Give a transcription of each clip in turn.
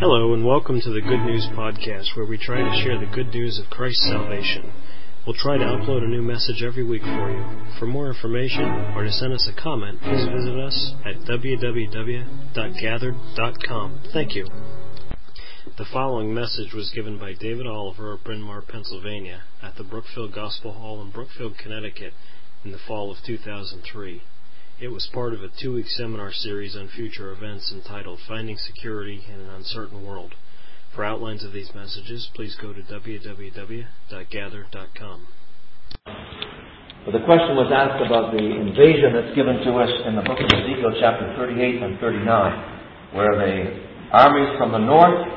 Hello, and welcome to the Good News Podcast, where we try to share the good news of Christ's salvation. We'll try to upload a new message every week for you. For more information or to send us a comment, please visit us at www.gathered.com. Thank you. The following message was given by David Oliver of Bryn Mawr, Pennsylvania, at the Brookfield Gospel Hall in Brookfield, Connecticut, in the fall of 2003. It was part of a two week seminar series on future events entitled Finding Security in an Uncertain World. For outlines of these messages, please go to www.gathered.com. The question was asked about the invasion that's given to us in the book of Ezekiel, chapter 38 and 39, where the armies from the north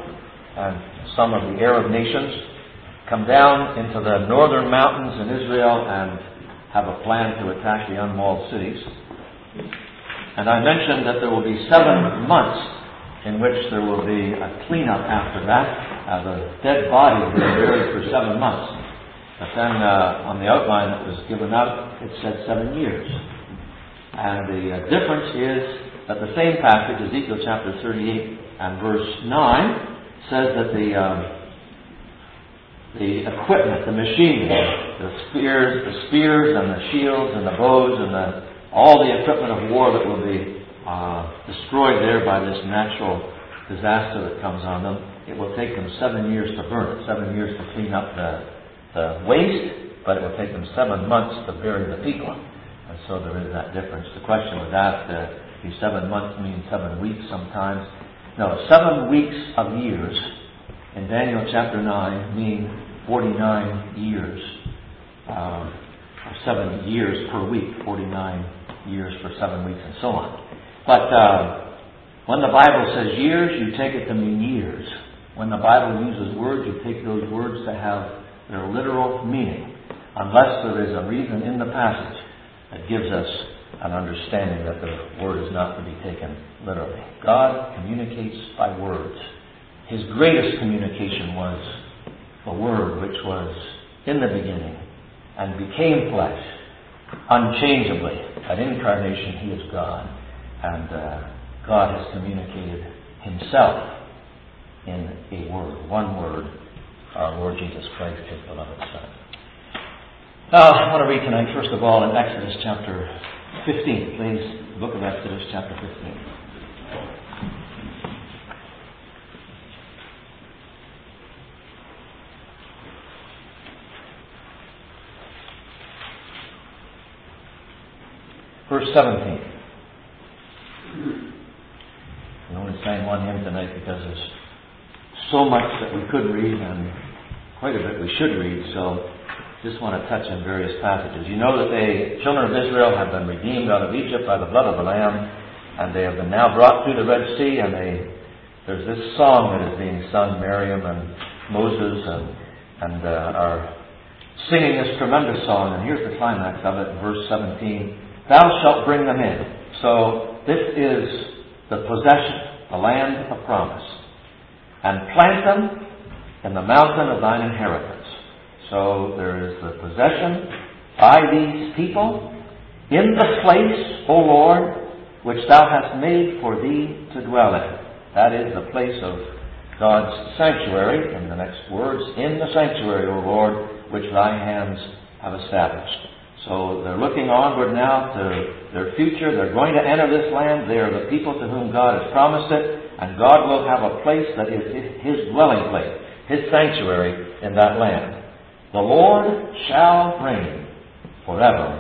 and some of the Arab nations come down into the northern mountains in Israel and have a plan to attack the unwalled cities. And I mentioned that there will be seven months in which there will be a cleanup after that. Uh, the dead body will be buried for seven months. But then uh, on the outline that was given up, it said seven years. And the uh, difference is that the same passage, Ezekiel chapter 38 and verse 9, says that the um, the equipment, the machinery, the spears, the spears and the shields and the bows and the all the equipment of war that will be uh, destroyed there by this natural disaster that comes on them, it will take them seven years to burn it, seven years to clean up the, the waste, but it will take them seven months to bury the people. And so there is that difference. The question was asked, uh, do seven months mean seven weeks sometimes? No, seven weeks of years in Daniel chapter 9 mean 49 years. Um, seven years per week, 49 years for seven weeks, and so on. But uh, when the Bible says years, you take it to mean years. When the Bible uses words, you take those words to have their literal meaning, unless there is a reason in the passage that gives us an understanding that the word is not to be taken literally. God communicates by words. His greatest communication was the Word, which was in the beginning and became flesh unchangeably. At incarnation, He is God. And uh, God has communicated Himself in a word, one word, our Lord Jesus Christ, His beloved Son. I want to read tonight, first of all, in Exodus chapter 15. Please, book of Exodus chapter 15. Verse 17. We only sang one hymn tonight because there's so much that we could read and quite a bit we should read, so just want to touch on various passages. You know that the children of Israel have been redeemed out of Egypt by the blood of the Lamb, and they have been now brought through the Red Sea, and they there's this song that is being sung, Miriam and Moses and, and uh, are singing this tremendous song, and here's the climax of it, verse 17. Thou shalt bring them in. So this is the possession, the land of promise. And plant them in the mountain of thine inheritance. So there is the possession by these people in the place, O Lord, which thou hast made for thee to dwell in. That is the place of God's sanctuary, in the next words, in the sanctuary, O Lord, which thy hands have established. So they're looking onward now to their future. They're going to enter this land. They are the people to whom God has promised it. And God will have a place that is His dwelling place, His sanctuary in that land. The Lord shall reign forever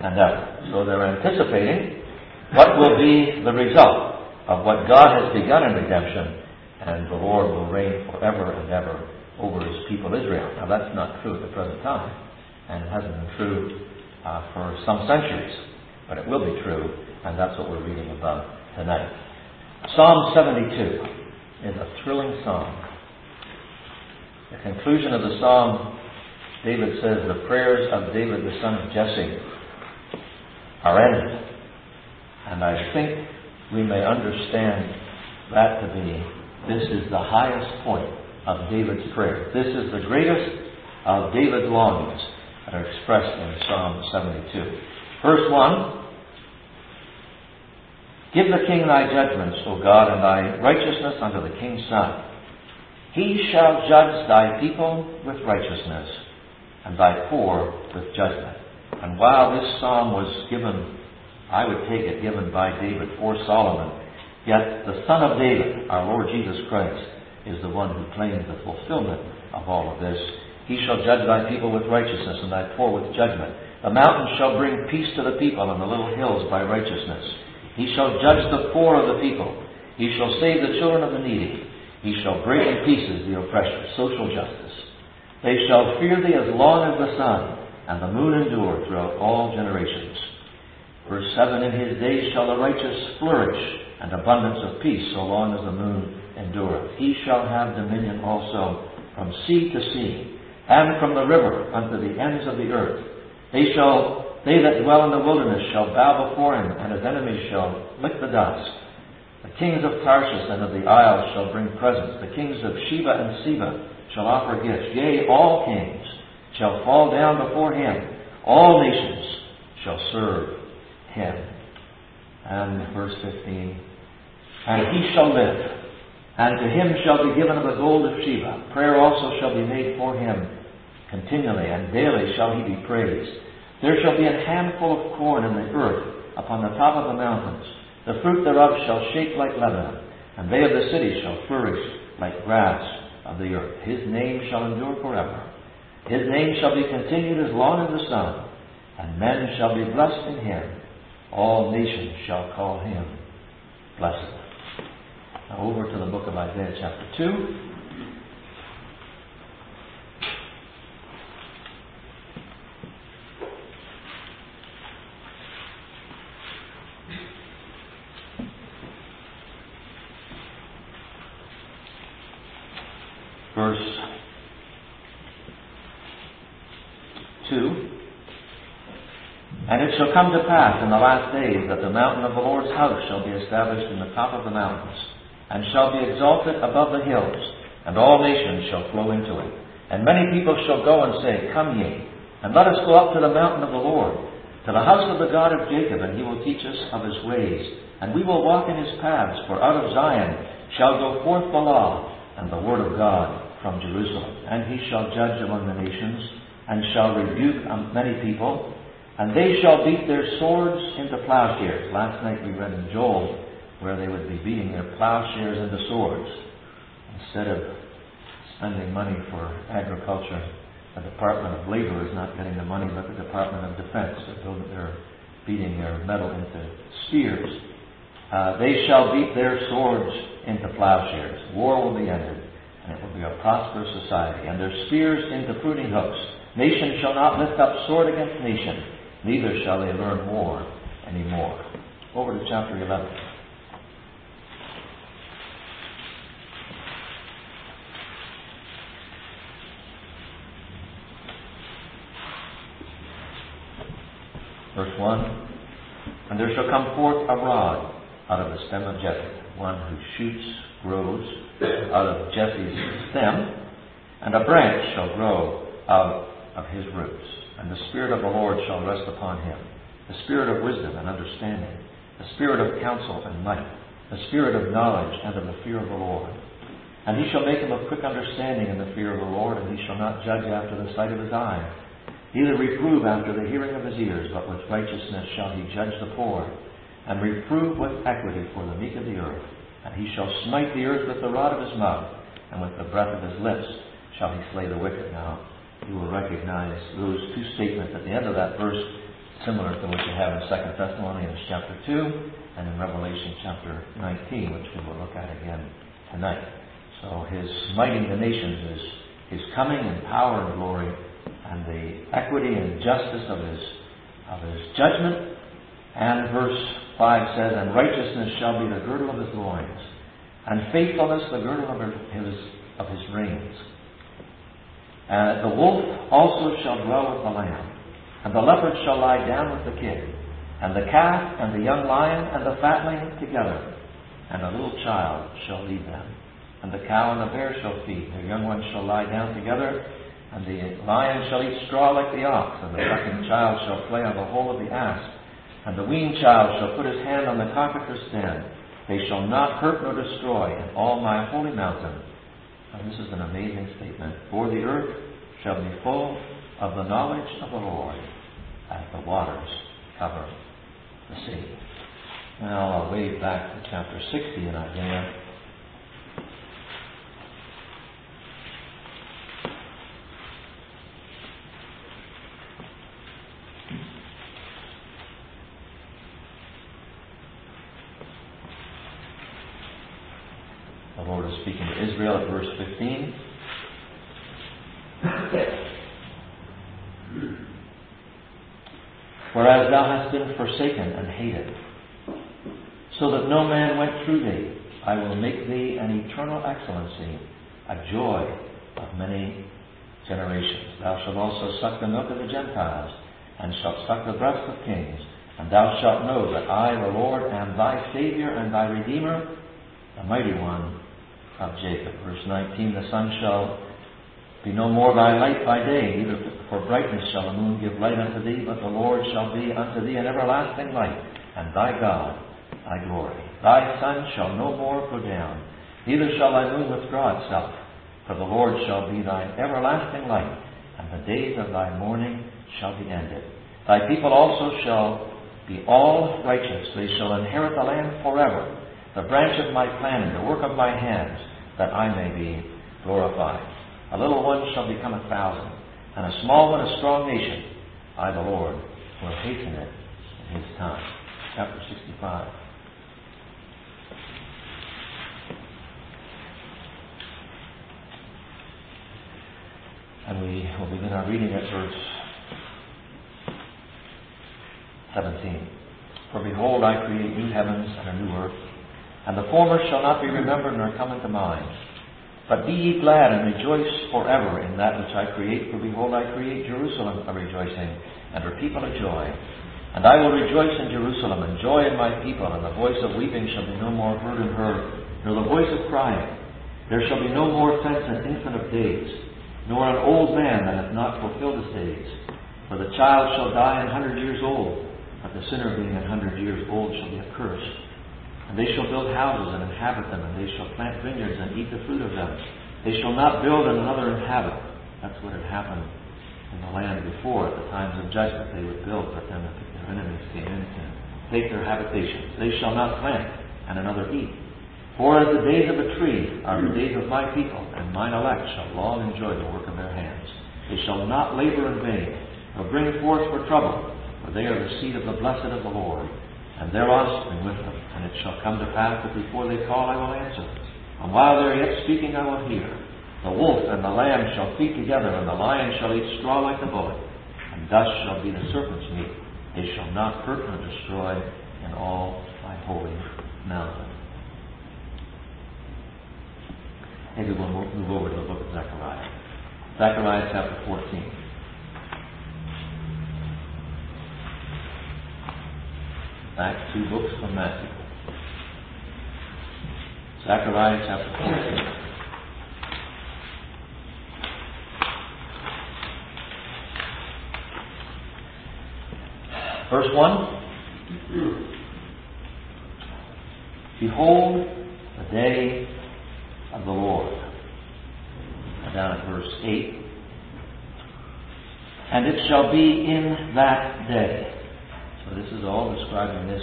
and ever. So they're anticipating what will be the result of what God has begun in redemption. And the Lord will reign forever and ever over His people Israel. Now that's not true at the present time and it hasn't been true uh, for some centuries, but it will be true, and that's what we're reading about tonight. Psalm 72 is a thrilling psalm. The conclusion of the psalm, David says, The prayers of David the son of Jesse are ended. And I think we may understand that to be this is the highest point of David's prayer. This is the greatest of David's longings that are expressed in Psalm 72. Verse 1 Give the king thy judgments, O God, and thy righteousness unto the king's son. He shall judge thy people with righteousness, and thy poor with judgment. And while this psalm was given, I would take it given by David for Solomon, yet the Son of David, our Lord Jesus Christ, is the one who claims the fulfillment of all of this. He shall judge thy people with righteousness, and thy poor with judgment. The mountains shall bring peace to the people, and the little hills by righteousness. He shall judge the poor of the people. He shall save the children of the needy. He shall break in pieces the oppressor. Social justice. They shall fear thee as long as the sun, and the moon endure throughout all generations. Verse 7 In his days shall the righteous flourish, and abundance of peace, so long as the moon endureth. He shall have dominion also from sea to sea, and from the river unto the ends of the earth. They shall they that dwell in the wilderness shall bow before him, and his enemies shall lick the dust. The kings of Tarshish and of the isles shall bring presents. The kings of Sheba and Seba shall offer gifts. Yea, all kings shall fall down before him. All nations shall serve him. And verse 15. And he shall live, and to him shall be given of the gold of Sheba. Prayer also shall be made for him continually, and daily shall he be praised. There shall be a handful of corn in the earth upon the top of the mountains. The fruit thereof shall shake like Lebanon, and they of the city shall flourish like grass of the earth. His name shall endure forever. His name shall be continued as long as the sun, and men shall be blessed in him. All nations shall call him blessed. Over to the book of Isaiah chapter 2. verse 2. And it shall come to pass in the last days that the mountain of the Lord's house shall be established in the top of the mountains, and shall be exalted above the hills, and all nations shall flow into it. And many people shall go and say, Come ye, and let us go up to the mountain of the Lord, to the house of the God of Jacob, and he will teach us of his ways, and we will walk in his paths, for out of Zion shall go forth the law and the word of God from Jerusalem. And he shall judge among the nations, and shall rebuke many people, and they shall beat their swords into plowshares. Last night we read in Joel where they would be beating their plowshares into swords. Instead of spending money for agriculture, the Department of Labor is not getting the money, but the Department of Defense. They're beating their metal into spears. Uh, they shall beat their swords into plowshares. War will be ended and it will be a prosperous society. And their spears into pruning hooks. Nation shall not lift up sword against nation, neither shall they learn war any more. Over to chapter 11. Verse 1 And there shall come forth a rod out of the stem of Jesse, one who shoots grows out of Jesse's stem, and a branch shall grow out of his roots. And the Spirit of the Lord shall rest upon him the Spirit of wisdom and understanding, the Spirit of counsel and might, the Spirit of knowledge and of the fear of the Lord. And he shall make him of quick understanding in the fear of the Lord, and he shall not judge after the sight of his neither reprove after the hearing of his ears, but with righteousness shall he judge the poor, and reprove with equity for the meek of the earth. And he shall smite the earth with the rod of his mouth, and with the breath of his lips shall he slay the wicked. Now, you will recognize those two statements at the end of that verse, similar to what you have in 2 Thessalonians chapter 2 and in Revelation chapter 19, which we will look at again tonight. So his smiting the nations is his coming in power and glory, and the equity and justice of his of his judgment. And verse 5 says, And righteousness shall be the girdle of his loins, and faithfulness the girdle of his, of his reins. And the wolf also shall dwell with the lamb, and the leopard shall lie down with the kid, and the calf and the young lion and the fatling together, and a little child shall lead them. And the cow and the bear shall feed, their young ones shall lie down together, and the lion shall eat straw like the ox, and the sucking child shall play on the hole of the asp And the weaned child shall put his hand on the cockatrice den. They shall not hurt nor destroy in all my holy mountain. And this is an amazing statement. For the earth shall be full of the knowledge of the Lord as the waters cover the sea. Now I'll wave back to chapter 60 in Isaiah. The Lord is speaking to Israel at verse 15. Whereas thou hast been forsaken and hated, so that no man went through thee, I will make thee an eternal excellency, a joy of many generations. Thou shalt also suck the milk of the Gentiles, and shalt suck the breast of kings, and thou shalt know that I, the Lord, am thy Savior and thy Redeemer, the mighty one of Jacob. Verse 19 The sun shall be no more thy light by day, neither for brightness shall the moon give light unto thee, but the Lord shall be unto thee an everlasting light, and thy God thy glory. Thy sun shall no more go down, neither shall thy moon withdraw itself, for the Lord shall be thine everlasting light, and the days of thy mourning shall be ended. Thy people also shall be all righteous, they shall inherit the land forever, the branch of my planting, the work of my hands, that I may be glorified. A little one shall become a thousand, and a small one a strong nation. I, the Lord, will hasten it in his time. Chapter 65. And we will begin our reading at verse 17. For behold, I create new heavens and a new earth, and the former shall not be remembered nor come into mind. But be ye glad and rejoice forever in that which I create, for behold, I create Jerusalem a rejoicing, and her people a joy. And I will rejoice in Jerusalem, and joy in my people, and the voice of weeping shall be no more heard in her, nor the voice of crying. There shall be no more since an infant of days, nor an old man that hath not fulfilled his days. For the child shall die an hundred years old, but the sinner being an hundred years old shall be accursed. And they shall build houses and inhabit them, and they shall plant vineyards and eat the fruit of them. They shall not build and another inhabit. That's what had happened in the land before. At the times of judgment, they would build, but then their enemies came in to take their habitations. They shall not plant and another eat. For as the days of a tree are the days of my people, and mine elect shall long enjoy the work of their hands. They shall not labor in vain, nor bring forth for trouble, for they are the seed of the blessed of the Lord and their offspring with them. And it shall come to pass that before they call, I will answer. And while they are yet speaking, I will hear. The wolf and the lamb shall feed together, and the lion shall eat straw like the bullock. And thus shall be the serpent's meat. They shall not hurt nor destroy in all my holy mountain. Maybe we'll move over to the book of Zechariah. Zechariah chapter 14. back two books from Matthew. Zechariah chapter 14. Verse 1 Behold the day of the Lord. And down at verse 8 And it shall be in that day so this is all describing this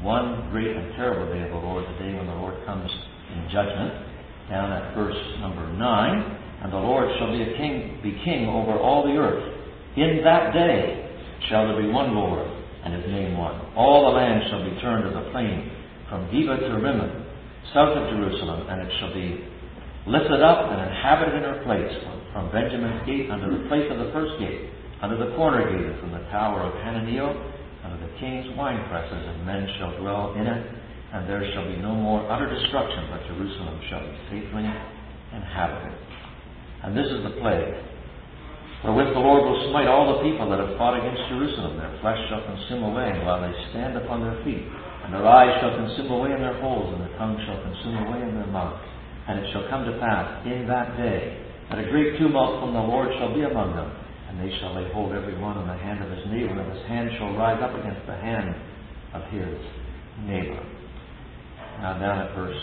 one great and terrible day of the Lord, the day when the Lord comes in judgment. Down at verse number nine, and the Lord shall be a king, be king over all the earth. In that day shall there be one Lord, and his name one. All the land shall be turned to the plain, from Geba to Rimmon, south of Jerusalem, and it shall be lifted up and inhabited in her place, from Benjamin's gate unto the place of the first gate, unto the corner gate, and from the tower of Hananeel of the king's wine presses, and men shall dwell in it, and there shall be no more utter destruction, but Jerusalem shall be safely inhabited. And this is the plague, wherewith the Lord will smite all the people that have fought against Jerusalem. Their flesh shall consume away while they stand upon their feet, and their eyes shall consume away in their holes, and their tongue shall consume away in their mouth. And it shall come to pass in that day that a great tumult from the Lord shall be among them and they shall lay hold every one on the hand of his neighbor, and his hand shall rise up against the hand of his neighbor. Now down at verse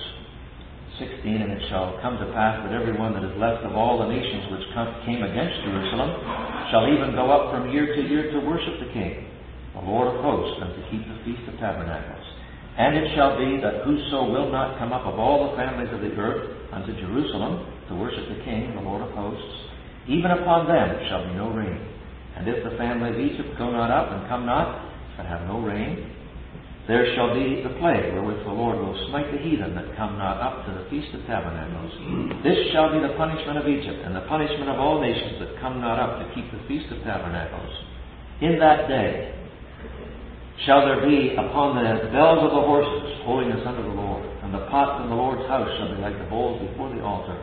16, and it shall come to pass that every one that is left of all the nations which come, came against Jerusalem shall even go up from year to year to worship the King, the Lord of hosts, and to keep the Feast of Tabernacles. And it shall be that whoso will not come up of all the families of the earth unto Jerusalem to worship the King, the Lord of hosts, even upon them shall be no rain. And if the family of Egypt go not up and come not, and have no rain, there shall be the plague wherewith the Lord will smite the heathen that come not up to the feast of tabernacles. This shall be the punishment of Egypt, and the punishment of all nations that come not up to keep the feast of tabernacles. In that day shall there be upon the bells of the horses holiness unto the Lord, and the pots in the Lord's house shall be like the bowls before the altar.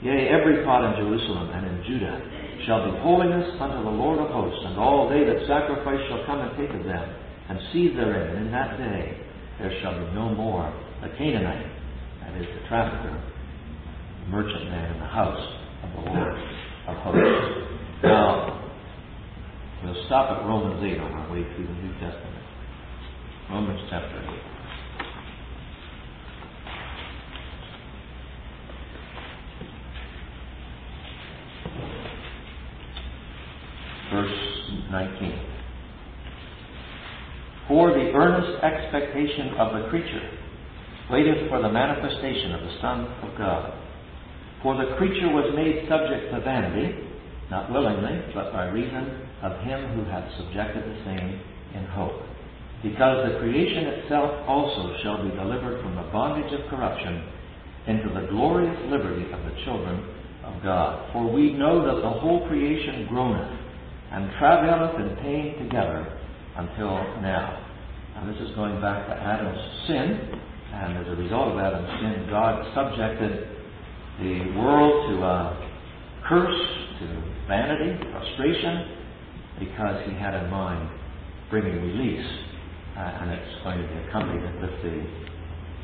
Yea, every pot in Jerusalem and in Judah shall be holiness unto the Lord of hosts, and all they that sacrifice shall come and take of them and seed therein. In that day there shall be no more the Canaanite, that is the trafficker, the merchant man in the house of the Lord of hosts. Now, we'll stop at Romans 8 on our way through the New Testament. Romans chapter 8. Verse 19. For the earnest expectation of the creature waiteth for the manifestation of the Son of God. For the creature was made subject to vanity, not willingly, but by reason of him who hath subjected the same in hope. Because the creation itself also shall be delivered from the bondage of corruption into the glorious liberty of the children of God. For we know that the whole creation groaneth and travaileth in pain together until now. And this is going back to Adam's sin, and as a result of Adam's sin, God subjected the world to a curse, to vanity, frustration, because he had in mind bringing release. Uh, and it's going to be accompanied with the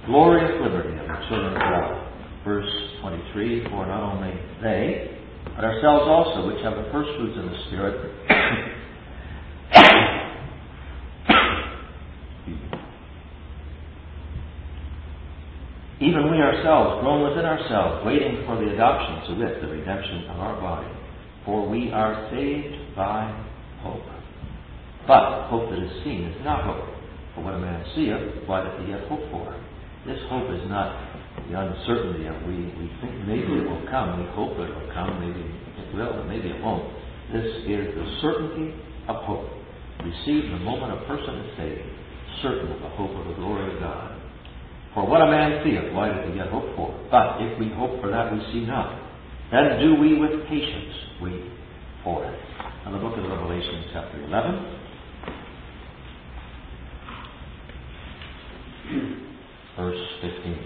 glorious liberty of the children of God. Verse 23 For not only they, but ourselves also, which have the first fruits of the Spirit, Even we ourselves, groan within ourselves, waiting for the adoption, to wit, the redemption of our body. For we are saved by hope. But hope that is seen is not hope. For what a man seeth, why doth he yet hope for? This hope is not the uncertainty of we, we think maybe it will come, we hope it will come, maybe it will, and maybe it won't. This is the certainty of hope. Received the moment a person is saved, certain of the hope of the glory of God. For what a man seeth, why doth he yet hope for? But if we hope for that we see not, then do we with patience wait for it. Now the book of Revelation, chapter 11. Verse 15.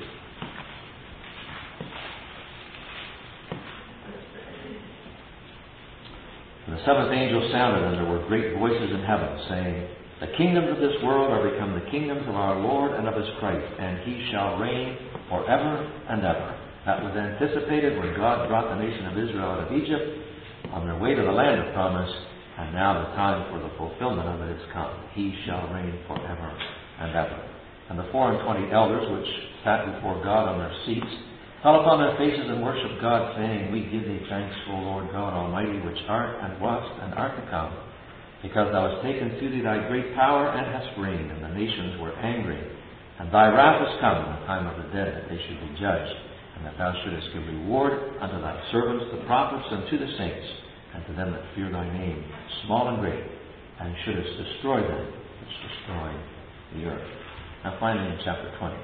And the seventh angel sounded, and there were great voices in heaven, saying, the kingdoms of this world are become the kingdoms of our Lord and of his Christ, and he shall reign forever and ever. That was anticipated when God brought the nation of Israel out of Egypt on their way to the land of promise, and now the time for the fulfillment of it has come. He shall reign forever and ever. And the four and twenty elders which sat before God on their seats fell upon their faces and worshipped God, saying, We give thee thanks, O Lord God Almighty, which art and wast and art to come because thou hast taken to thee thy great power and hast reigned, and the nations were angry. And thy wrath is come in the time of the dead, that they should be judged, and that thou shouldest give reward unto thy servants, the prophets, and to the saints, and to them that fear thy name, small and great, and shouldest destroy them which destroy the earth. Now finally in chapter 20.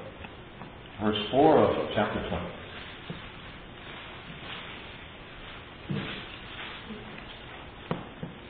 Verse 4 of chapter 20.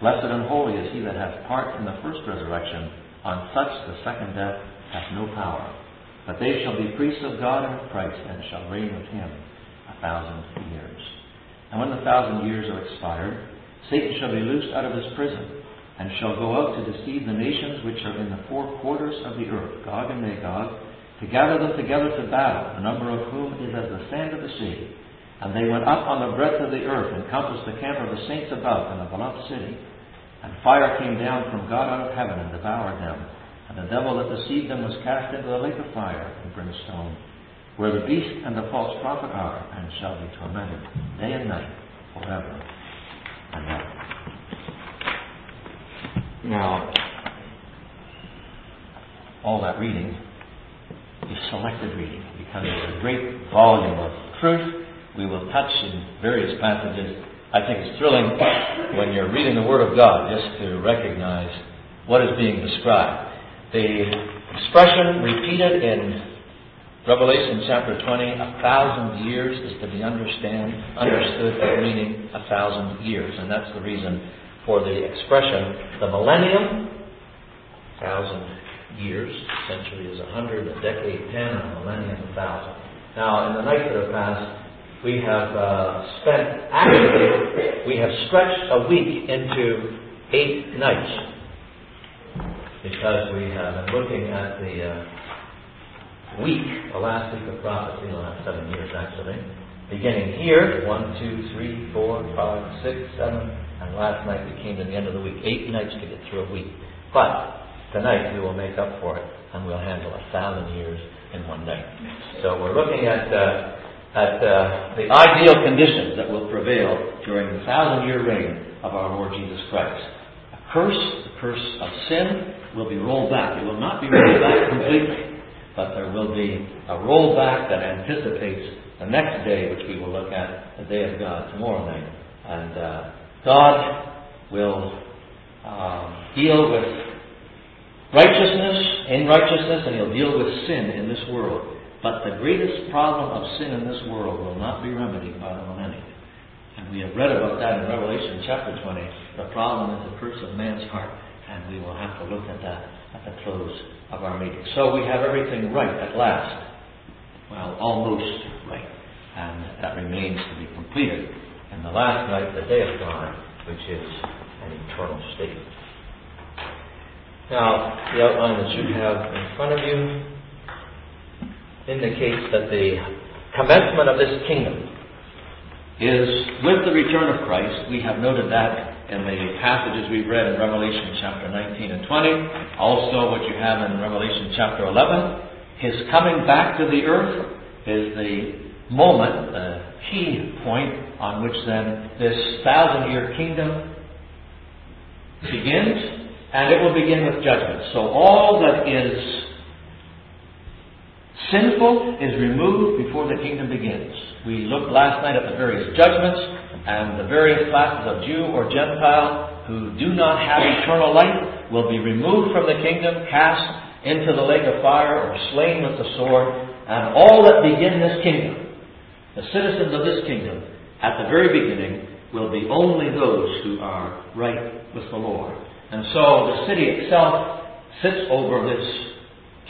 Blessed and holy is he that hath part in the first resurrection. On such the second death hath no power. But they shall be priests of God and of Christ, and shall reign with him a thousand years. And when the thousand years are expired, Satan shall be loosed out of his prison, and shall go out to deceive the nations which are in the four quarters of the earth, Gog and Magog, to gather them together to battle, the number of whom is as the sand of the sea. And they went up on the breadth of the earth, and compassed the camp of the saints above, and the beloved city. And fire came down from God out of heaven and devoured them. And the devil that deceived them was cast into the lake of fire and brimstone, where the beast and the false prophet are, and shall be tormented day and night forever and ever. Now, all that reading is selected reading because there's a great volume of truth. We will touch in various passages. I think it's thrilling when you're reading the Word of God just to recognize what is being described. The expression repeated in Revelation chapter 20, a thousand years is to be understand, understood as meaning a thousand years. And that's the reason for the expression, the millennium, a thousand years, century is a hundred, a decade ten, a millennium a thousand. Now, in the night that have passed, we have uh, spent, actually, we have stretched a week into eight nights because we have been looking at the uh, week, the last week of prophecy, the last seven years actually, beginning here, one, two, three, four, five, six, seven, and last night we came to the end of the week. Eight nights to get through a week. But tonight we will make up for it, and we'll handle a thousand years in one night. So we're looking at uh, at uh, the ideal conditions that will prevail during the thousand year reign of our Lord Jesus Christ. A curse, the curse of sin, will be rolled back. It will not be rolled back completely, but there will be a rollback that anticipates the next day, which we will look at, the day of God, tomorrow night. And uh, God will um, deal with righteousness in righteousness, and He'll deal with sin in this world. But the greatest problem of sin in this world will not be remedied by the millennium. And we have read about that in Revelation chapter 20. The problem is the curse of man's heart and we will have to look at that at the close of our meeting. So we have everything right at last. Well, almost right. And that remains to be completed in the last night, the day of God, which is an eternal state. Now, the outline that you have in front of you indicates that the commencement of this kingdom is with the return of Christ. We have noted that in the passages we've read in Revelation chapter 19 and 20. Also, what you have in Revelation chapter 11. His coming back to the earth is the moment, the key point on which then this thousand year kingdom begins, and it will begin with judgment. So all that is sinful is removed before the kingdom begins. We looked last night at the various judgments and the various classes of Jew or Gentile who do not have eternal life will be removed from the kingdom, cast into the lake of fire, or slain with the sword, and all that begin this kingdom, the citizens of this kingdom, at the very beginning, will be only those who are right with the Lord. And so the city itself sits over this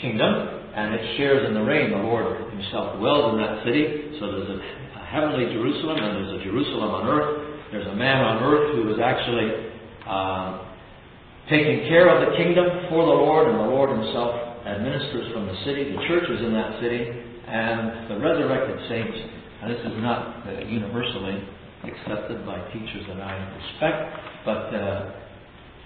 kingdom, and it shares in the reign. The Lord Himself dwells in that city, so there's a heavenly Jerusalem and there's a Jerusalem on earth. There's a man on earth who is actually uh, taking care of the kingdom for the Lord, and the Lord Himself administers from the city. The church is in that city, and the resurrected saints. And this is not uh, universally accepted by teachers that I respect, but uh,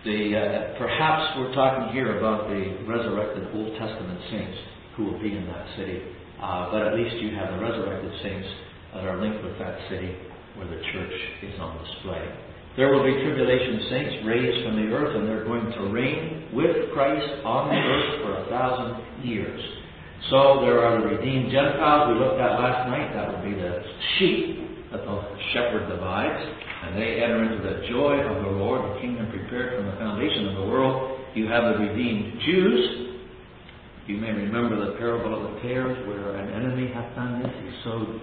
the uh, perhaps we're talking here about the resurrected Old Testament saints who will be in that city. Uh, but at least you have the resurrected saints that are linked with that city where the church is on display. There will be tribulation saints raised from the earth, and they're going to reign with Christ on the earth for a thousand years. So there are the redeemed Gentiles we looked at last night. That will be the sheep that the shepherd divides, and they enter into the joy of the Lord, the kingdom prepared from the foundation of the world. You have the redeemed Jews. You may remember the parable of the tares, where an enemy hath done this. He sowed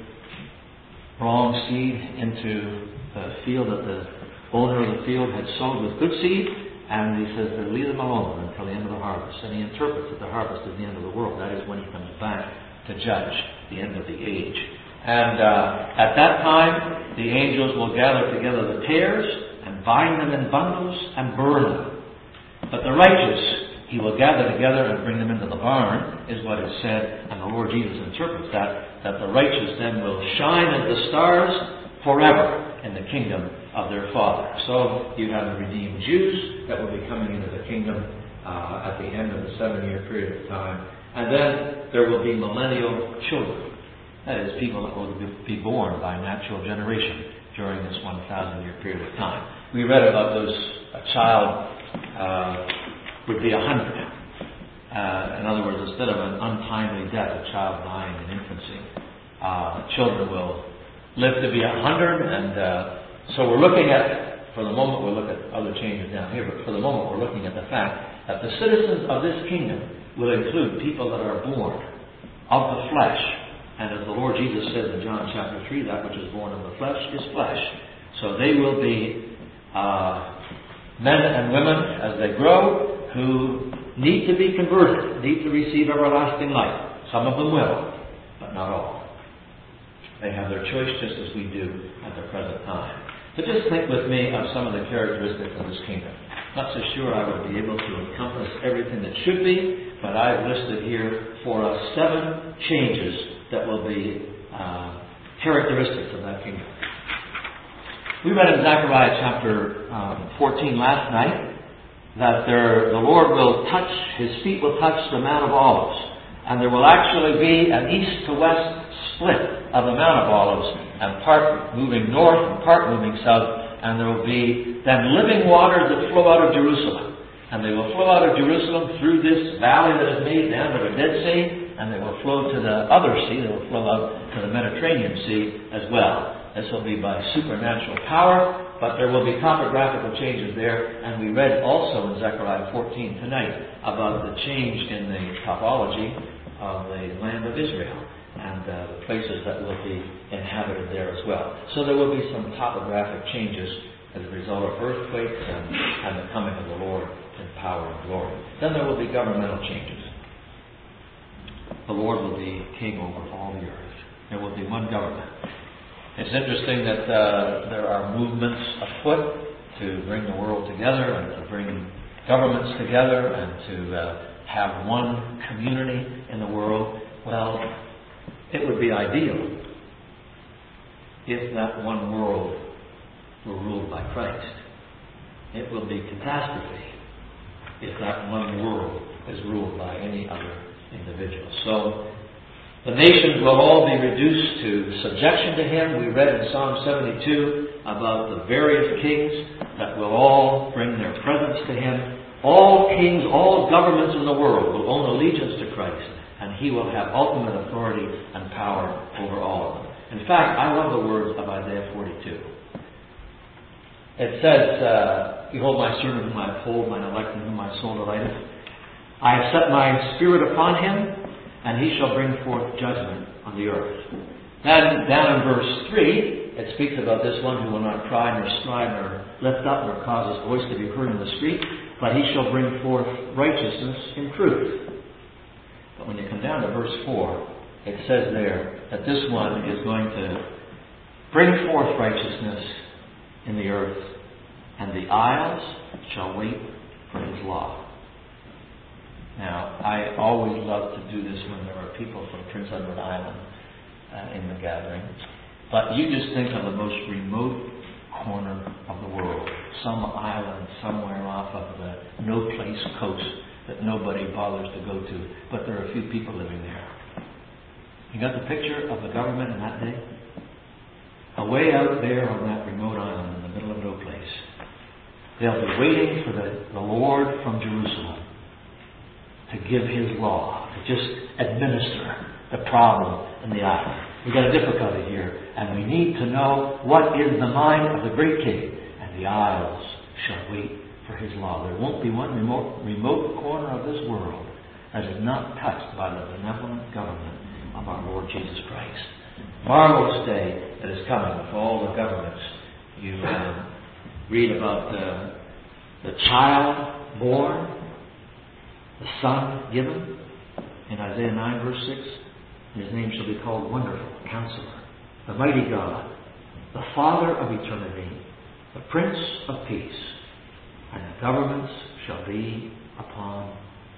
wrong seed into the field that the owner of the field had sowed with good seed, And he says to leave them alone until the end of the harvest. And he interprets that the harvest is the end of the world. That is when he comes back to judge the end of the age. And uh, at that time, the angels will gather together the tares and bind them in bundles and burn them. But the righteous he will gather together and bring them into the barn, is what is said, and the Lord Jesus interprets that, that the righteous then will shine as the stars forever in the kingdom of their Father. So you have the redeemed Jews that will be coming into the kingdom uh, at the end of the seven year period of time. And then there will be millennial children. That is, people that will be born by natural generation during this 1,000 year period of time. We read about those, a child uh, would be a hundred. Uh, in other words, instead of an untimely death, a child dying in infancy, uh, children will live to be a hundred. And uh, so we're looking at, for the moment, we'll look at other changes down here, but for the moment, we're looking at the fact that the citizens of this kingdom will include people that are born of the flesh. And as the Lord Jesus says in John chapter 3, that which is born of the flesh is flesh. So they will be uh, men and women as they grow who need to be converted, need to receive everlasting life. Some of them will, but not all. They have their choice just as we do at the present time. But just think with me of some of the characteristics of this kingdom. Not so sure I would be able to encompass everything that should be, but I've listed here for us seven changes that will be uh, characteristics of that kingdom. We read in Zechariah chapter um, 14 last night that there, the Lord will touch, his feet will touch the Mount of Olives. And there will actually be an east to west split of the Mount of Olives, and part moving north and part moving south. And there will be then living waters that flow out of Jerusalem. And they will flow out of Jerusalem through this valley that is made down to the Dead Sea, and they will flow to the other sea, they will flow out to the Mediterranean Sea as well. This will be by supernatural power, but there will be topographical changes there. And we read also in Zechariah 14 tonight about the change in the topology of the land of Israel and uh, the places that will be inhabited there as well. So there will be some topographic changes as a result of earthquakes and, and the coming of the Lord in power and glory. Then there will be governmental changes. The Lord will be king over all the earth. There will be one government. It's interesting that uh, there are movements afoot to bring the world together and to bring governments together and to uh, have one community in the world. Well, it would be ideal if that one world were ruled by Christ. It will be catastrophe if that one world is ruled by any other individual. So the nations will all be reduced to subjection to him. We read in Psalm 72 about the various kings that will all bring their presents to him. All kings, all governments in the world will own allegiance to Christ, and he will have ultimate authority and power over all of them. In fact, I love the words of Isaiah 42. It says, uh, Behold my servant whom I uphold, mine elect in whom my soul delighteth. I have set my spirit upon him, and he shall bring forth judgment on the earth. Then, down in verse 3, it speaks about this one who will not cry, nor strive, nor lift up, nor cause his voice to be heard in the street, but he shall bring forth righteousness in truth. But when you come down to verse 4, it says there that this one is going to bring forth righteousness in the earth, and the isles shall wait for his law. Now, I always love to do this when there are people from Prince Edward Island uh, in the gathering. But you just think of the most remote corner of the world, some island somewhere off of the no place coast that nobody bothers to go to, but there are a few people living there. You got the picture of the government in that day? Away out there on that remote island in the middle of no place. They'll be waiting for the, the Lord from Jerusalem to give his law, to just administer the problem in the island. We've got a difficulty here, and we need to know what is the mind of the great king. And the isles shall wait for his law. There won't be one remote, remote corner of this world that is not touched by the benevolent government of our Lord Jesus Christ. Marvelous day that is coming with all the governments. You uh, read about uh, the child born, the son given. In Isaiah 9, verse 6, his name shall be called Wonderful, Counselor, the Mighty God, the Father of eternity, the Prince of Peace, and the governments shall be upon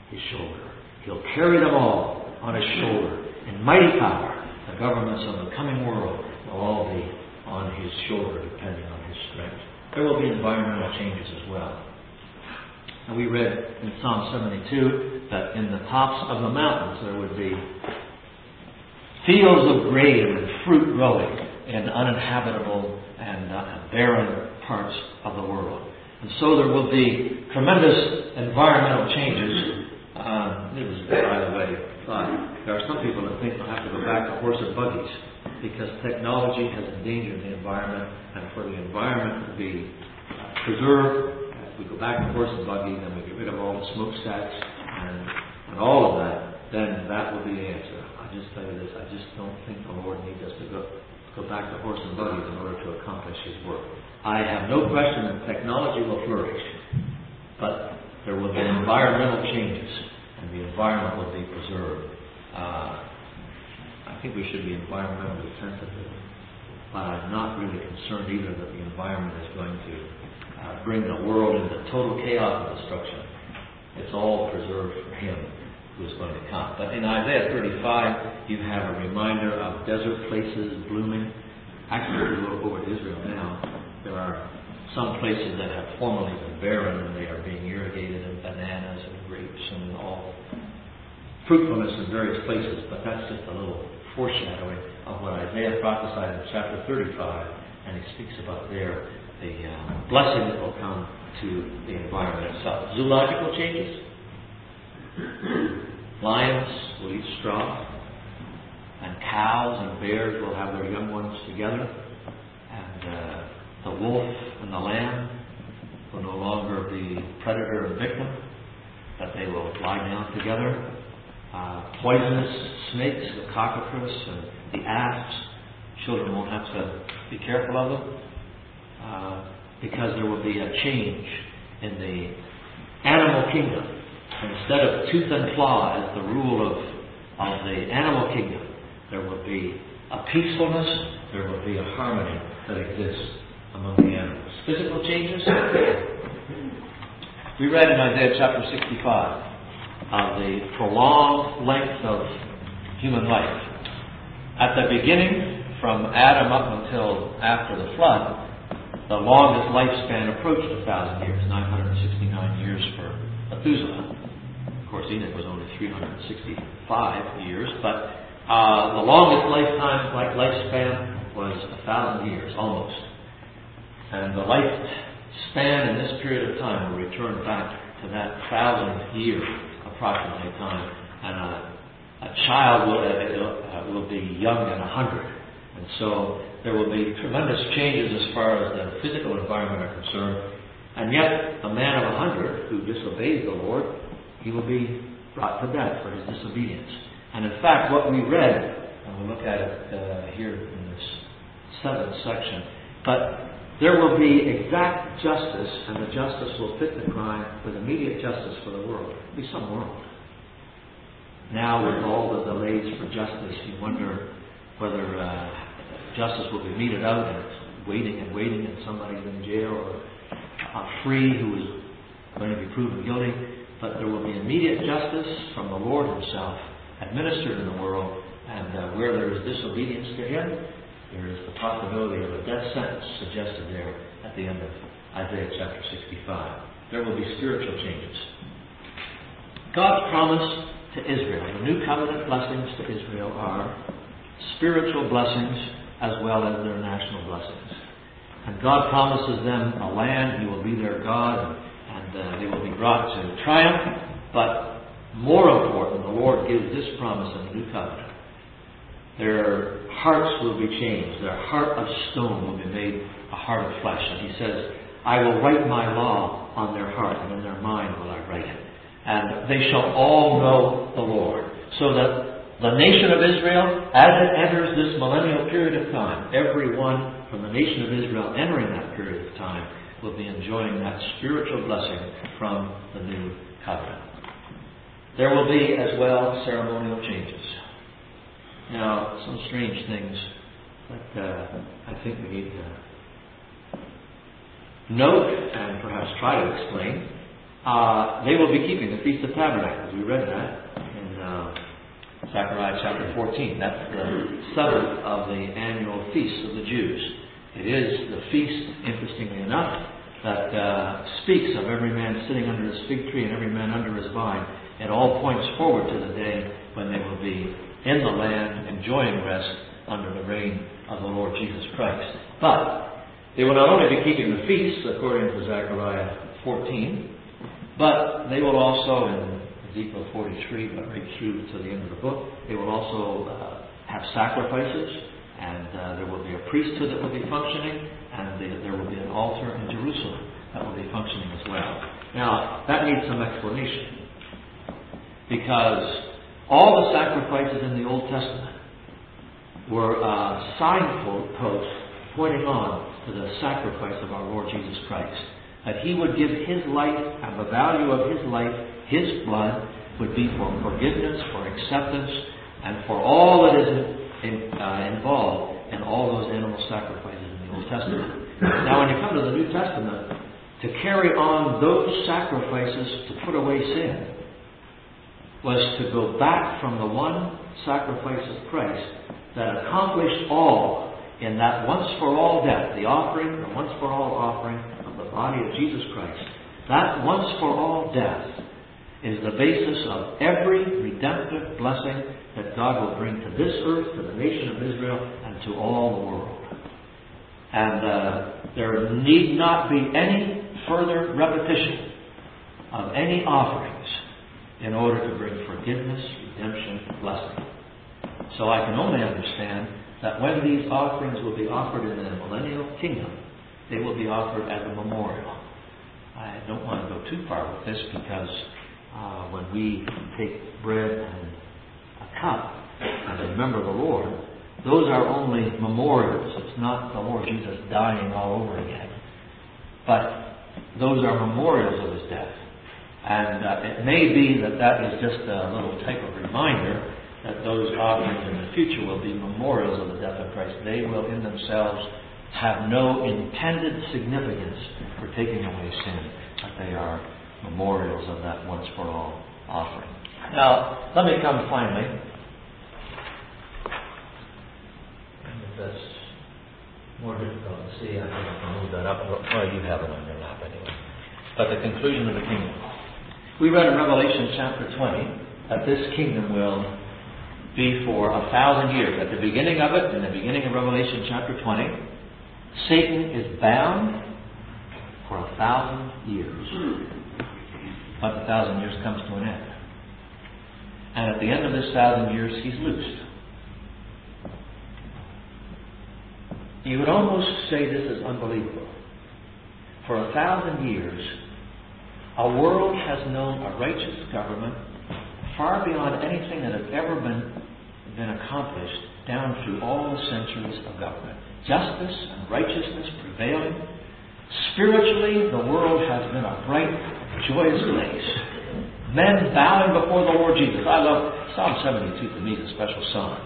his shoulder. He'll carry them all on his shoulder in mighty power. The governments of the coming world will all be on his shoulder, depending on his strength. There will be environmental changes as well. And we read in Psalm 72 that in the tops of the mountains there would be fields of grain and fruit growing in uninhabitable and uh, barren parts of the world. And so there will be tremendous environmental changes. Uh, it was, by the way, thought there are some people that think they'll have to go back to horse and buggies because technology has endangered the environment, and for the environment to be uh, preserved, we go back to horse and buggy, then we get rid of all the smokestacks and, and all of that, then that will be the answer. I just tell you this, I just don't think the Lord needs us to go go back to horse and buggies in order to accomplish His work. I have no question that technology will flourish, but there will be environmental changes, and the environment will be preserved. Uh, I think we should be environmentally sensitive, but I'm not really concerned either that the environment is going to uh, bring the world into total chaos and destruction. It's all preserved for Him who is going to come. But in Isaiah 35, you have a reminder of desert places blooming. Actually, if you look over to Israel now, there are some places that have formerly been barren and they are being irrigated in bananas and grapes and all fruitfulness in various places, but that's just a little foreshadowing of what Isaiah prophesied in chapter 35, and he speaks about there the uh, blessing that will come to the environment itself. Zoological changes, Lions will eat straw, and cows and bears will have their young ones together, and uh, the wolf and the lamb will no longer be predator and victim, but they will lie down together. Uh, poisonous snakes, the cockatrice and the asps, children won't have to be careful of them uh, because there will be a change in the animal kingdom instead of tooth and claw as the rule of, of the animal kingdom, there will be a peacefulness, there will be a harmony that exists among the animals. Physical changes. We read in Isaiah chapter 65 of the prolonged length of human life. At the beginning, from Adam up until after the flood, the longest lifespan approached a thousand years, 969 years for Methuselah Of course, Enoch was only 365 years, but uh, the longest lifetime, like lifespan, was a thousand years, almost. And the lifespan in this period of time will return back to that thousand year approximately time, and a, a child will, uh, will be young at a hundred. And so there will be tremendous changes as far as the physical environment are concerned. And yet, a man of a hundred who disobeys the Lord he will be brought to death for his disobedience. And in fact, what we read, and we'll look at it uh, here in this seventh section, but there will be exact justice, and the justice will fit the crime with immediate justice for the world. It'll be some world. Now, with all the delays for justice, you wonder whether uh, justice will be meted out and it's waiting and waiting, and somebody's in jail or free who is going to be proven guilty but there will be immediate justice from the Lord Himself administered in the world, and uh, where there is disobedience to Him, there is the possibility of a death sentence suggested there at the end of Isaiah chapter 65. There will be spiritual changes. God's promise to Israel, the new covenant blessings to Israel are spiritual blessings as well as their national blessings. And God promises them a land, He will be their God, and uh, they will be brought to triumph. But more important, the Lord gives this promise in the new covenant. Their hearts will be changed. Their heart of stone will be made a heart of flesh. And he says, I will write my law on their heart, and in their mind will I write it. And they shall all know the Lord. So that the nation of Israel, as it enters this millennial period of time, everyone from the nation of Israel entering that period of time will be enjoying that spiritual blessing from the new covenant. There will be as well ceremonial changes. Now, some strange things that uh, I think we need to note and perhaps try to explain. Uh, they will be keeping the Feast of Tabernacles. We read that in uh, Zechariah chapter 14. That's the seventh of the annual feasts of the Jews. It is the feast, interestingly enough, that uh, speaks of every man sitting under his fig tree and every man under his vine. It all points forward to the day when they will be in the land enjoying rest under the reign of the Lord Jesus Christ. But they will not only be keeping the feasts according to Zechariah 14, but they will also, in Ezekiel 43, but right through to the end of the book, they will also uh, have sacrifices, and uh, there will be a priesthood that will be functioning, and there will be an altar in Jerusalem that will be functioning as well. Now, that needs some explanation. Because all the sacrifices in the Old Testament were uh, signposts pointing on to the sacrifice of our Lord Jesus Christ. That He would give His life, and the value of His life, His blood, would be for forgiveness, for acceptance, and for all that is in, uh, involved in all those animal sacrifices in the Old Testament. Now, when you come to the New Testament, to carry on those sacrifices to put away sin was to go back from the one sacrifice of Christ that accomplished all in that once for all death, the offering, the once for all offering of the body of Jesus Christ. That once for all death is the basis of every redemptive blessing that God will bring to this earth, to the nation of Israel, and to all the world. And uh, there need not be any further repetition of any offerings in order to bring forgiveness, redemption, blessing. So I can only understand that when these offerings will be offered in the millennial kingdom, they will be offered as a memorial. I don't want to go too far with this because uh, when we take bread and a cup and remember the Lord, those are only memorials. It's not the Lord Jesus dying all over again. But those are memorials of his death. And uh, it may be that that is just a little type of reminder that those offerings in the future will be memorials of the death of Christ. They will in themselves have no intended significance for taking away sin, but they are memorials of that once for all offering. Now, let me come finally If that's more difficult to see. I think I can move that up. Well, you have it on your lap anyway. But the conclusion of the kingdom. We read in Revelation chapter 20 that this kingdom will be for a thousand years. At the beginning of it, in the beginning of Revelation chapter 20, Satan is bound for a thousand years. But the thousand years comes to an end. And at the end of this thousand years, he's loosed. You would almost say this is unbelievable. For a thousand years, a world has known a righteous government far beyond anything that has ever been, been accomplished down through all the centuries of government. Justice and righteousness prevailing. Spiritually, the world has been a bright, joyous place. Men bowing before the Lord Jesus. I love Psalm 72 to me is a special psalm.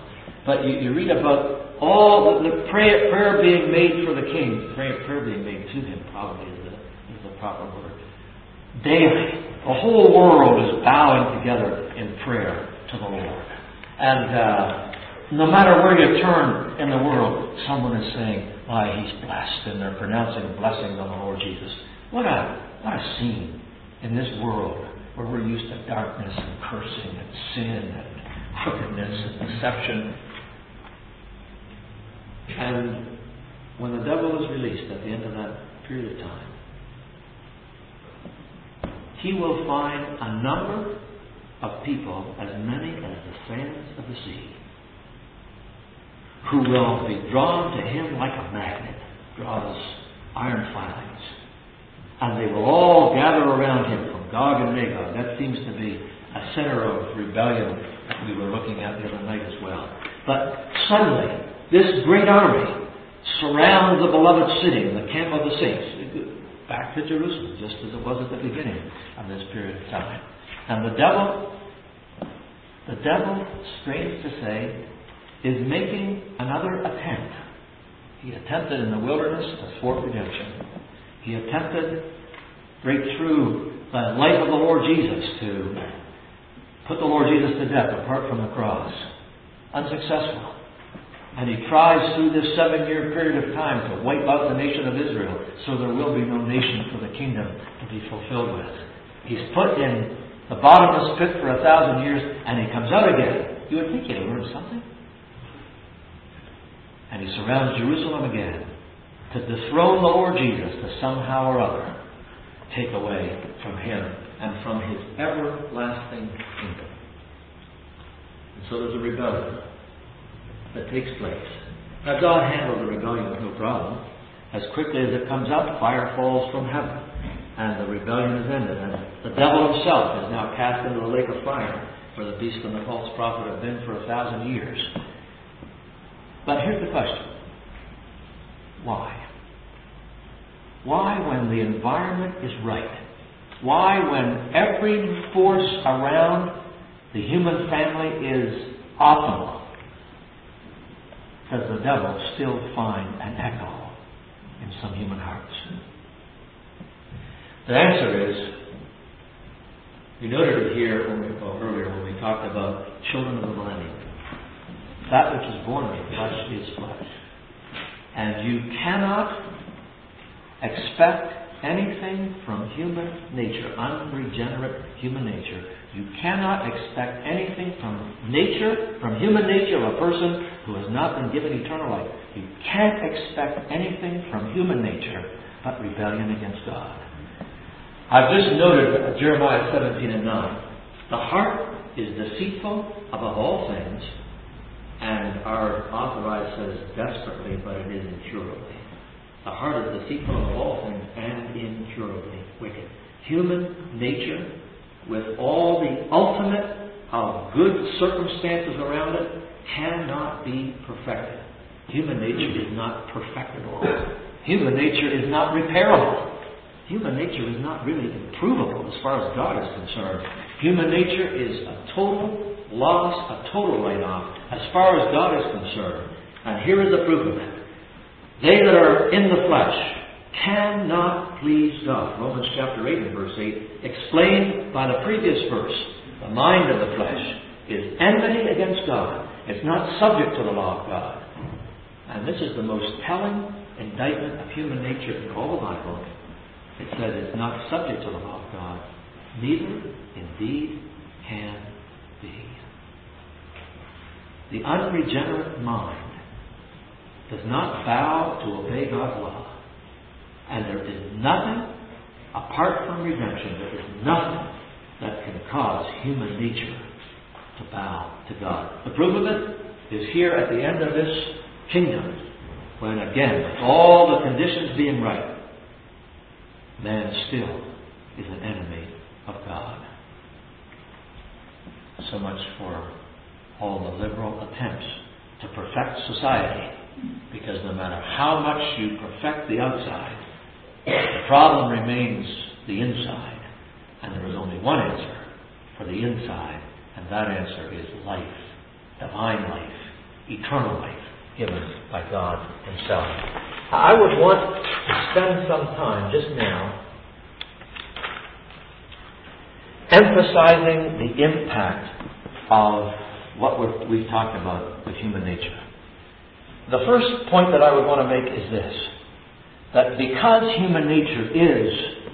But you, you read about all the, the prayer, prayer, being made for the king, prayer, prayer being made to him probably is the, is the proper word. Daily, the whole world is bowing together in prayer to the Lord. And uh, no matter where you turn in the world, someone is saying, why, he's blessed, and they're pronouncing blessings on the Lord Jesus. What a, what a scene in this world where we're used to darkness and cursing and sin and crookedness and deception and when the devil is released at the end of that period of time, he will find a number of people, as many as the sands of the sea, who will be drawn to him like a magnet draws iron filings. And they will all gather around him from Gog and Magog. That seems to be a center of rebellion that we were looking at the other night as well. But suddenly, this great army surrounds the beloved city, the camp of the saints. back to Jerusalem, just as it was at the beginning of this period of time. And the devil, the devil, strange to say, is making another attempt. He attempted in the wilderness to thwart redemption. He attempted right through the life of the Lord Jesus to put the Lord Jesus to death apart from the cross. Unsuccessful. And he tries through this seven year period of time to wipe out the nation of Israel so there will be no nation for the kingdom to be fulfilled with. He's put in the bottomless pit for a thousand years and he comes out again. You would think he'd learned something. And he surrounds Jerusalem again to dethrone the Lord Jesus to somehow or other take away from him and from his everlasting kingdom. And so there's a rebellion that takes place. Now, God handled the rebellion with no problem. As quickly as it comes up, fire falls from heaven, and the rebellion is ended. And the devil himself is now cast into the lake of fire, where the beast and the false prophet have been for a thousand years. But here's the question why? Why, when the environment is right? Why, when every force around the human family is optimal? does the devil still find an echo in some human hearts? The answer is, we noted it here when we, well, earlier when we talked about children of the millennium. That which is born of the flesh is flesh. And you cannot expect anything from human nature, unregenerate human nature. You cannot expect anything from nature, from human nature of a person who has not been given eternal life. You can't expect anything from human nature but rebellion against God. I've just noted Jeremiah 17 and 9. The heart is deceitful above all things, and our authorized says desperately, but it is incurably. The heart is deceitful of all things and incurably wicked. Human nature, with all the ultimate of good circumstances around it, cannot be perfected. Human nature is not perfectible. Human nature is not repairable. Human nature is not really improvable as far as God is concerned. Human nature is a total loss, a total write off as far as God is concerned. And here is the proof of it. They that are in the flesh cannot please God. Romans chapter 8 and verse 8, explained by the previous verse. The mind of the flesh is enmity against God. It's not subject to the law of God. And this is the most telling indictment of human nature in all the Bible. It says it's not subject to the law of God. Neither indeed can be. The unregenerate mind does not bow to obey God's law. And there is nothing apart from redemption, there is nothing that can cause human nature to bow to God. The proof of it is here at the end of this kingdom, when again, with all the conditions being right, man still is an enemy of God. So much for all the liberal attempts to perfect society, because no matter how much you perfect the outside, the problem remains the inside, and there is only one answer for the inside, and that answer is life, divine life, eternal life, given by God Himself. I would want to spend some time just now emphasizing the impact of what we have talked about with human nature. The first point that I would want to make is this that because human nature is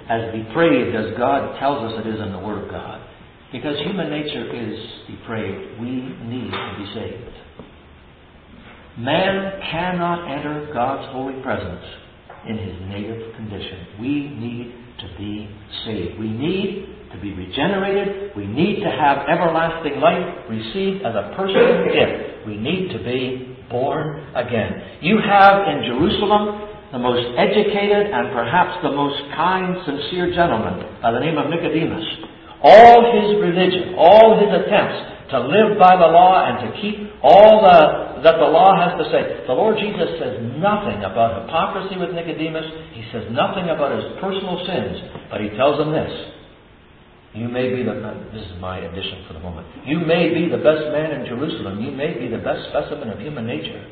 as depraved as God tells us it is in the Word of God, because human nature is depraved, we need to be saved. Man cannot enter God's holy presence in his native condition. We need to be saved. We need to be regenerated. We need to have everlasting life received as a personal gift. We need to be born again. You have in Jerusalem the most educated and perhaps the most kind, sincere gentleman by the name of Nicodemus all his religion, all his attempts to live by the law and to keep all the, that the law has to say. The Lord Jesus says nothing about hypocrisy with Nicodemus. He says nothing about his personal sins. But he tells him this. You may be the, this is my addition for the moment. You may be the best man in Jerusalem. You may be the best specimen of human nature.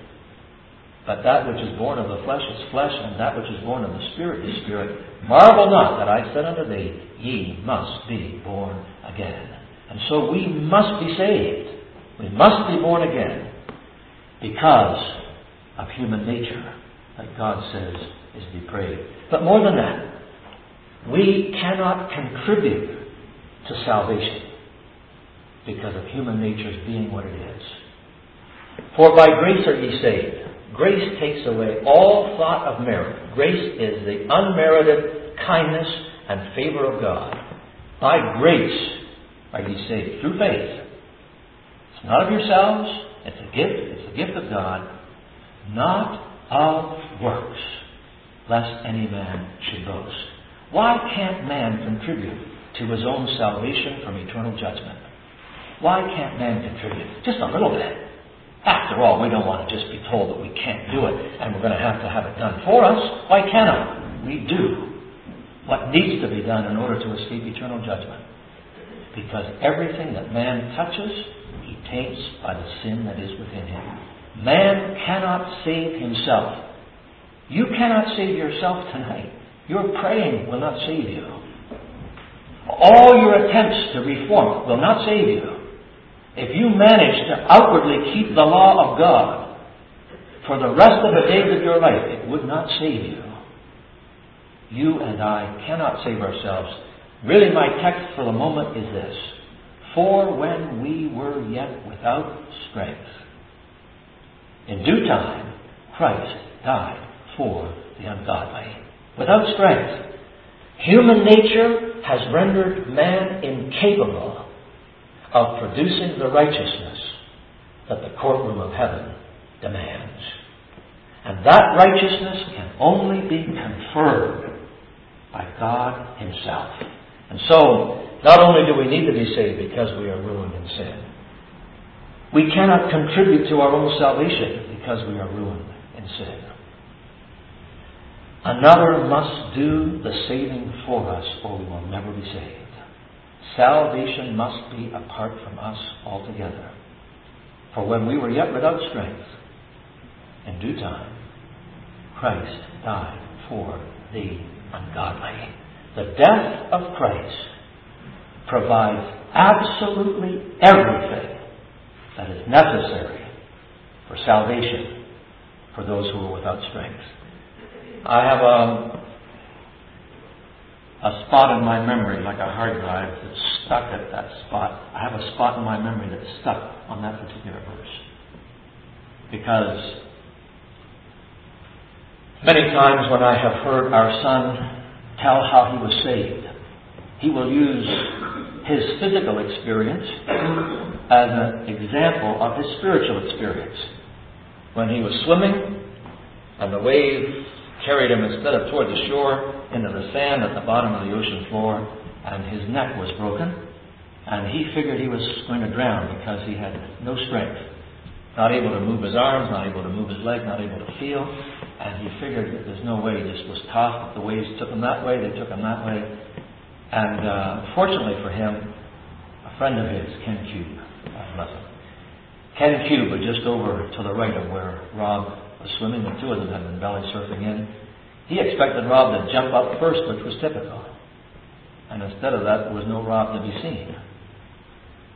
But that which is born of the flesh is flesh, and that which is born of the Spirit is spirit. Marvel not that I said unto thee, Ye must be born again. And so we must be saved. We must be born again because of human nature that God says is depraved. But more than that, we cannot contribute to salvation because of human nature's being what it is. For by grace are ye saved. Grace takes away all thought of merit. Grace is the unmerited kindness and favor of God. By grace are ye saved through faith. It's not of yourselves, it's a gift, it's the gift of God, not of works, lest any man should boast. Why can't man contribute to his own salvation from eternal judgment? Why can't man contribute? Just a little bit. After all, we don't want to just be told that we can't do it and we're going to have to have it done for us. Why cannot we do what needs to be done in order to escape eternal judgment? Because everything that man touches, he taints by the sin that is within him. Man cannot save himself. You cannot save yourself tonight. Your praying will not save you. All your attempts to reform will not save you. If you manage to outwardly keep the law of God for the rest of the days of your life, it would not save you. You and I cannot save ourselves Really, my text for the moment is this For when we were yet without strength, in due time, Christ died for the ungodly. Without strength, human nature has rendered man incapable of producing the righteousness that the courtroom of heaven demands. And that righteousness can only be conferred by God Himself. And so, not only do we need to be saved because we are ruined in sin, we cannot contribute to our own salvation because we are ruined in sin. Another must do the saving for us, or we will never be saved. Salvation must be apart from us altogether. For when we were yet without strength, in due time, Christ died for the ungodly. The death of Christ provides absolutely everything that is necessary for salvation for those who are without strength. I have a, a spot in my memory, like a hard drive, that's stuck at that spot. I have a spot in my memory that's stuck on that particular verse. Because many times when I have heard our son tell how he was saved. He will use his physical experience as an example of his spiritual experience. When he was swimming and the wave carried him instead of toward the shore into the sand at the bottom of the ocean floor, and his neck was broken, and he figured he was going to drown because he had no strength. Not able to move his arms, not able to move his leg, not able to feel and he figured that there's no way just was tossed. The waves took him that way, they took him that way. And uh, fortunately for him, a friend of his, Ken Cube, Ken Cube just over to the right of where Rob was swimming. The two of them had been belly surfing in. He expected Rob to jump up first, which was typical. And instead of that, there was no Rob to be seen.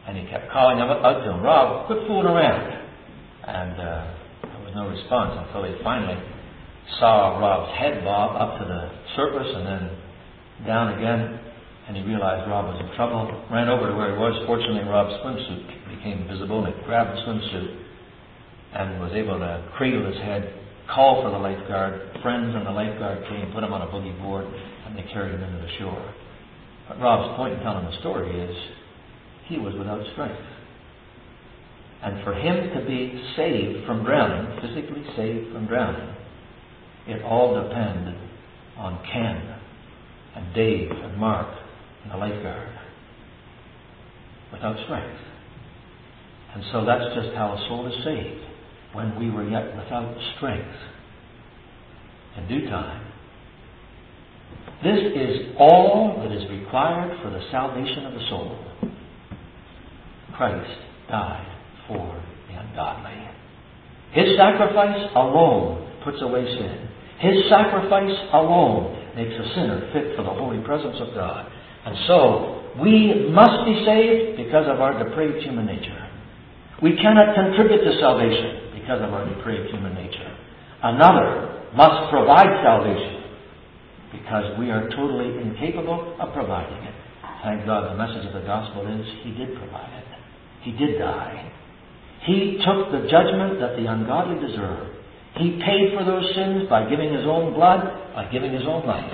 And he kept calling out to him, Rob, quit fooling around. And uh, there was no response until he finally saw Rob's head bob up to the surface and then down again, and he realized Rob was in trouble. Ran over to where he was. Fortunately, Rob's swimsuit became visible, and he grabbed the swimsuit and was able to cradle his head, call for the lifeguard. Friends and the lifeguard came, put him on a boogie board, and they carried him into the shore. But Rob's point in telling the story is he was without strength. And for him to be saved from drowning, physically saved from drowning, it all depended on Ken and Dave and Mark and the lifeguard. Without strength. And so that's just how a soul is saved. When we were yet without strength, in due time, this is all that is required for the salvation of the soul. Christ died for the ungodly. His sacrifice alone puts away sin. His sacrifice alone makes a sinner fit for the holy presence of God. And so, we must be saved because of our depraved human nature. We cannot contribute to salvation because of our depraved human nature. Another must provide salvation because we are totally incapable of providing it. Thank God the message of the gospel is He did provide it. He did die. He took the judgment that the ungodly deserve. He paid for those sins by giving His own blood, by giving His own life.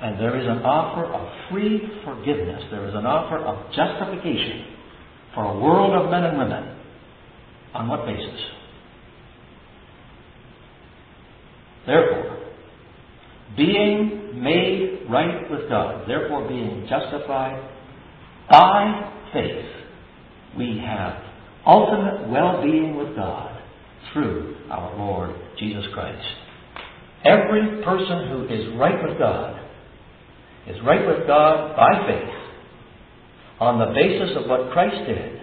And there is an offer of free forgiveness. There is an offer of justification for a world of men and women. On what basis? Therefore, being made right with God, therefore being justified by faith, we have ultimate well being with God through our Lord Jesus Christ. Every person who is right with God is right with God by faith on the basis of what Christ did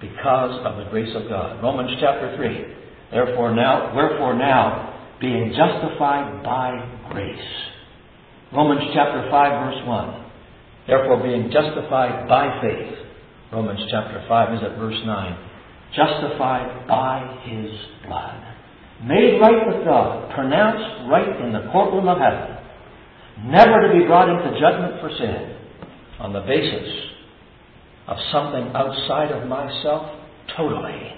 because of the grace of God. Romans chapter 3. Therefore now, wherefore now, being justified by grace. Romans chapter 5 verse 1. Therefore being justified by faith. Romans chapter 5 is at verse 9. Justified by his blood. Made right with God. Pronounced right in the courtroom of heaven. Never to be brought into judgment for sin on the basis of something outside of myself totally.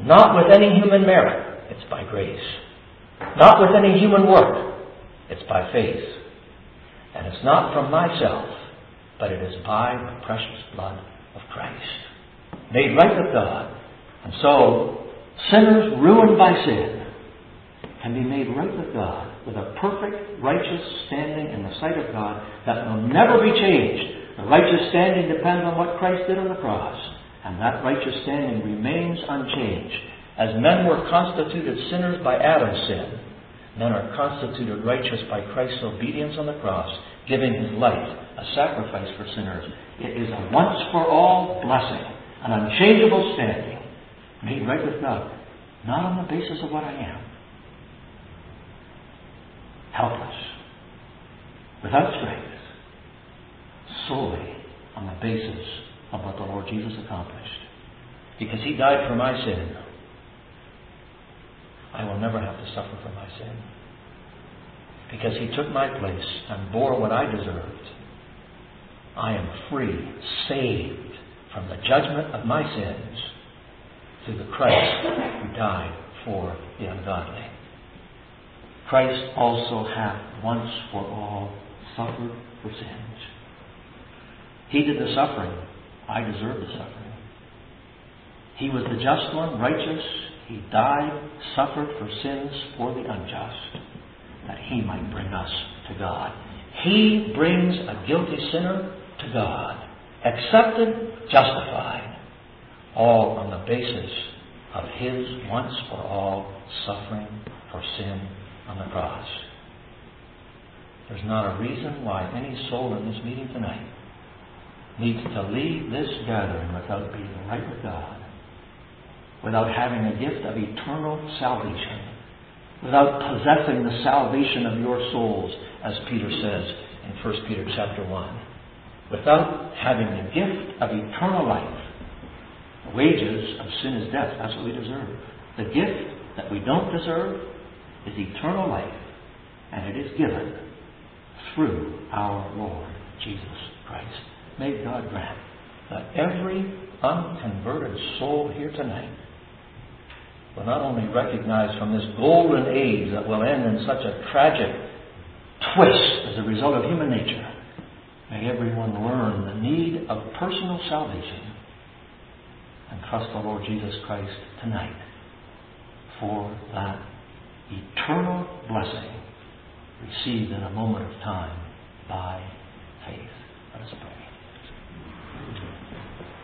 Not with any human merit. It's by grace. Not with any human work. It's by faith. And it's not from myself, but it is by the precious blood of Christ. Made right with God. And so, sinners ruined by sin can be made right with God with a perfect, righteous standing in the sight of God that will never be changed. The righteous standing depends on what Christ did on the cross. And that righteous standing remains unchanged. As men were constituted sinners by Adam's sin, men are constituted righteous by Christ's obedience on the cross, giving his life a sacrifice for sinners. It is a once for all blessing, an unchangeable standing, made right with God, not on the basis of what I am. Helpless, without strength, solely on the basis of what the Lord Jesus accomplished. Because he died for my sin I will never have to suffer for my sin. Because he took my place and bore what I deserved. I am free, saved from the judgment of my sins through the Christ who died for the ungodly. Christ also hath once for all suffered for sins. He did the suffering. I deserve the suffering. He was the just one, righteous, he died, suffered for sins for the unjust, that he might bring us to God. He brings a guilty sinner to God, accepted, justified, all on the basis of his once for all suffering for sin on the cross. There's not a reason why any soul in this meeting tonight needs to leave this gathering without being right with God without having a gift of eternal salvation, without possessing the salvation of your souls, as Peter says in 1 Peter chapter 1, without having the gift of eternal life. The wages of sin is death. That's what we deserve. The gift that we don't deserve is eternal life, and it is given through our Lord Jesus Christ. May God grant that every unconverted soul here tonight will not only recognize from this golden age that will end in such a tragic twist as a result of human nature, may everyone learn the need of personal salvation and trust the Lord Jesus Christ tonight for that eternal blessing received in a moment of time by faith. Let us pray.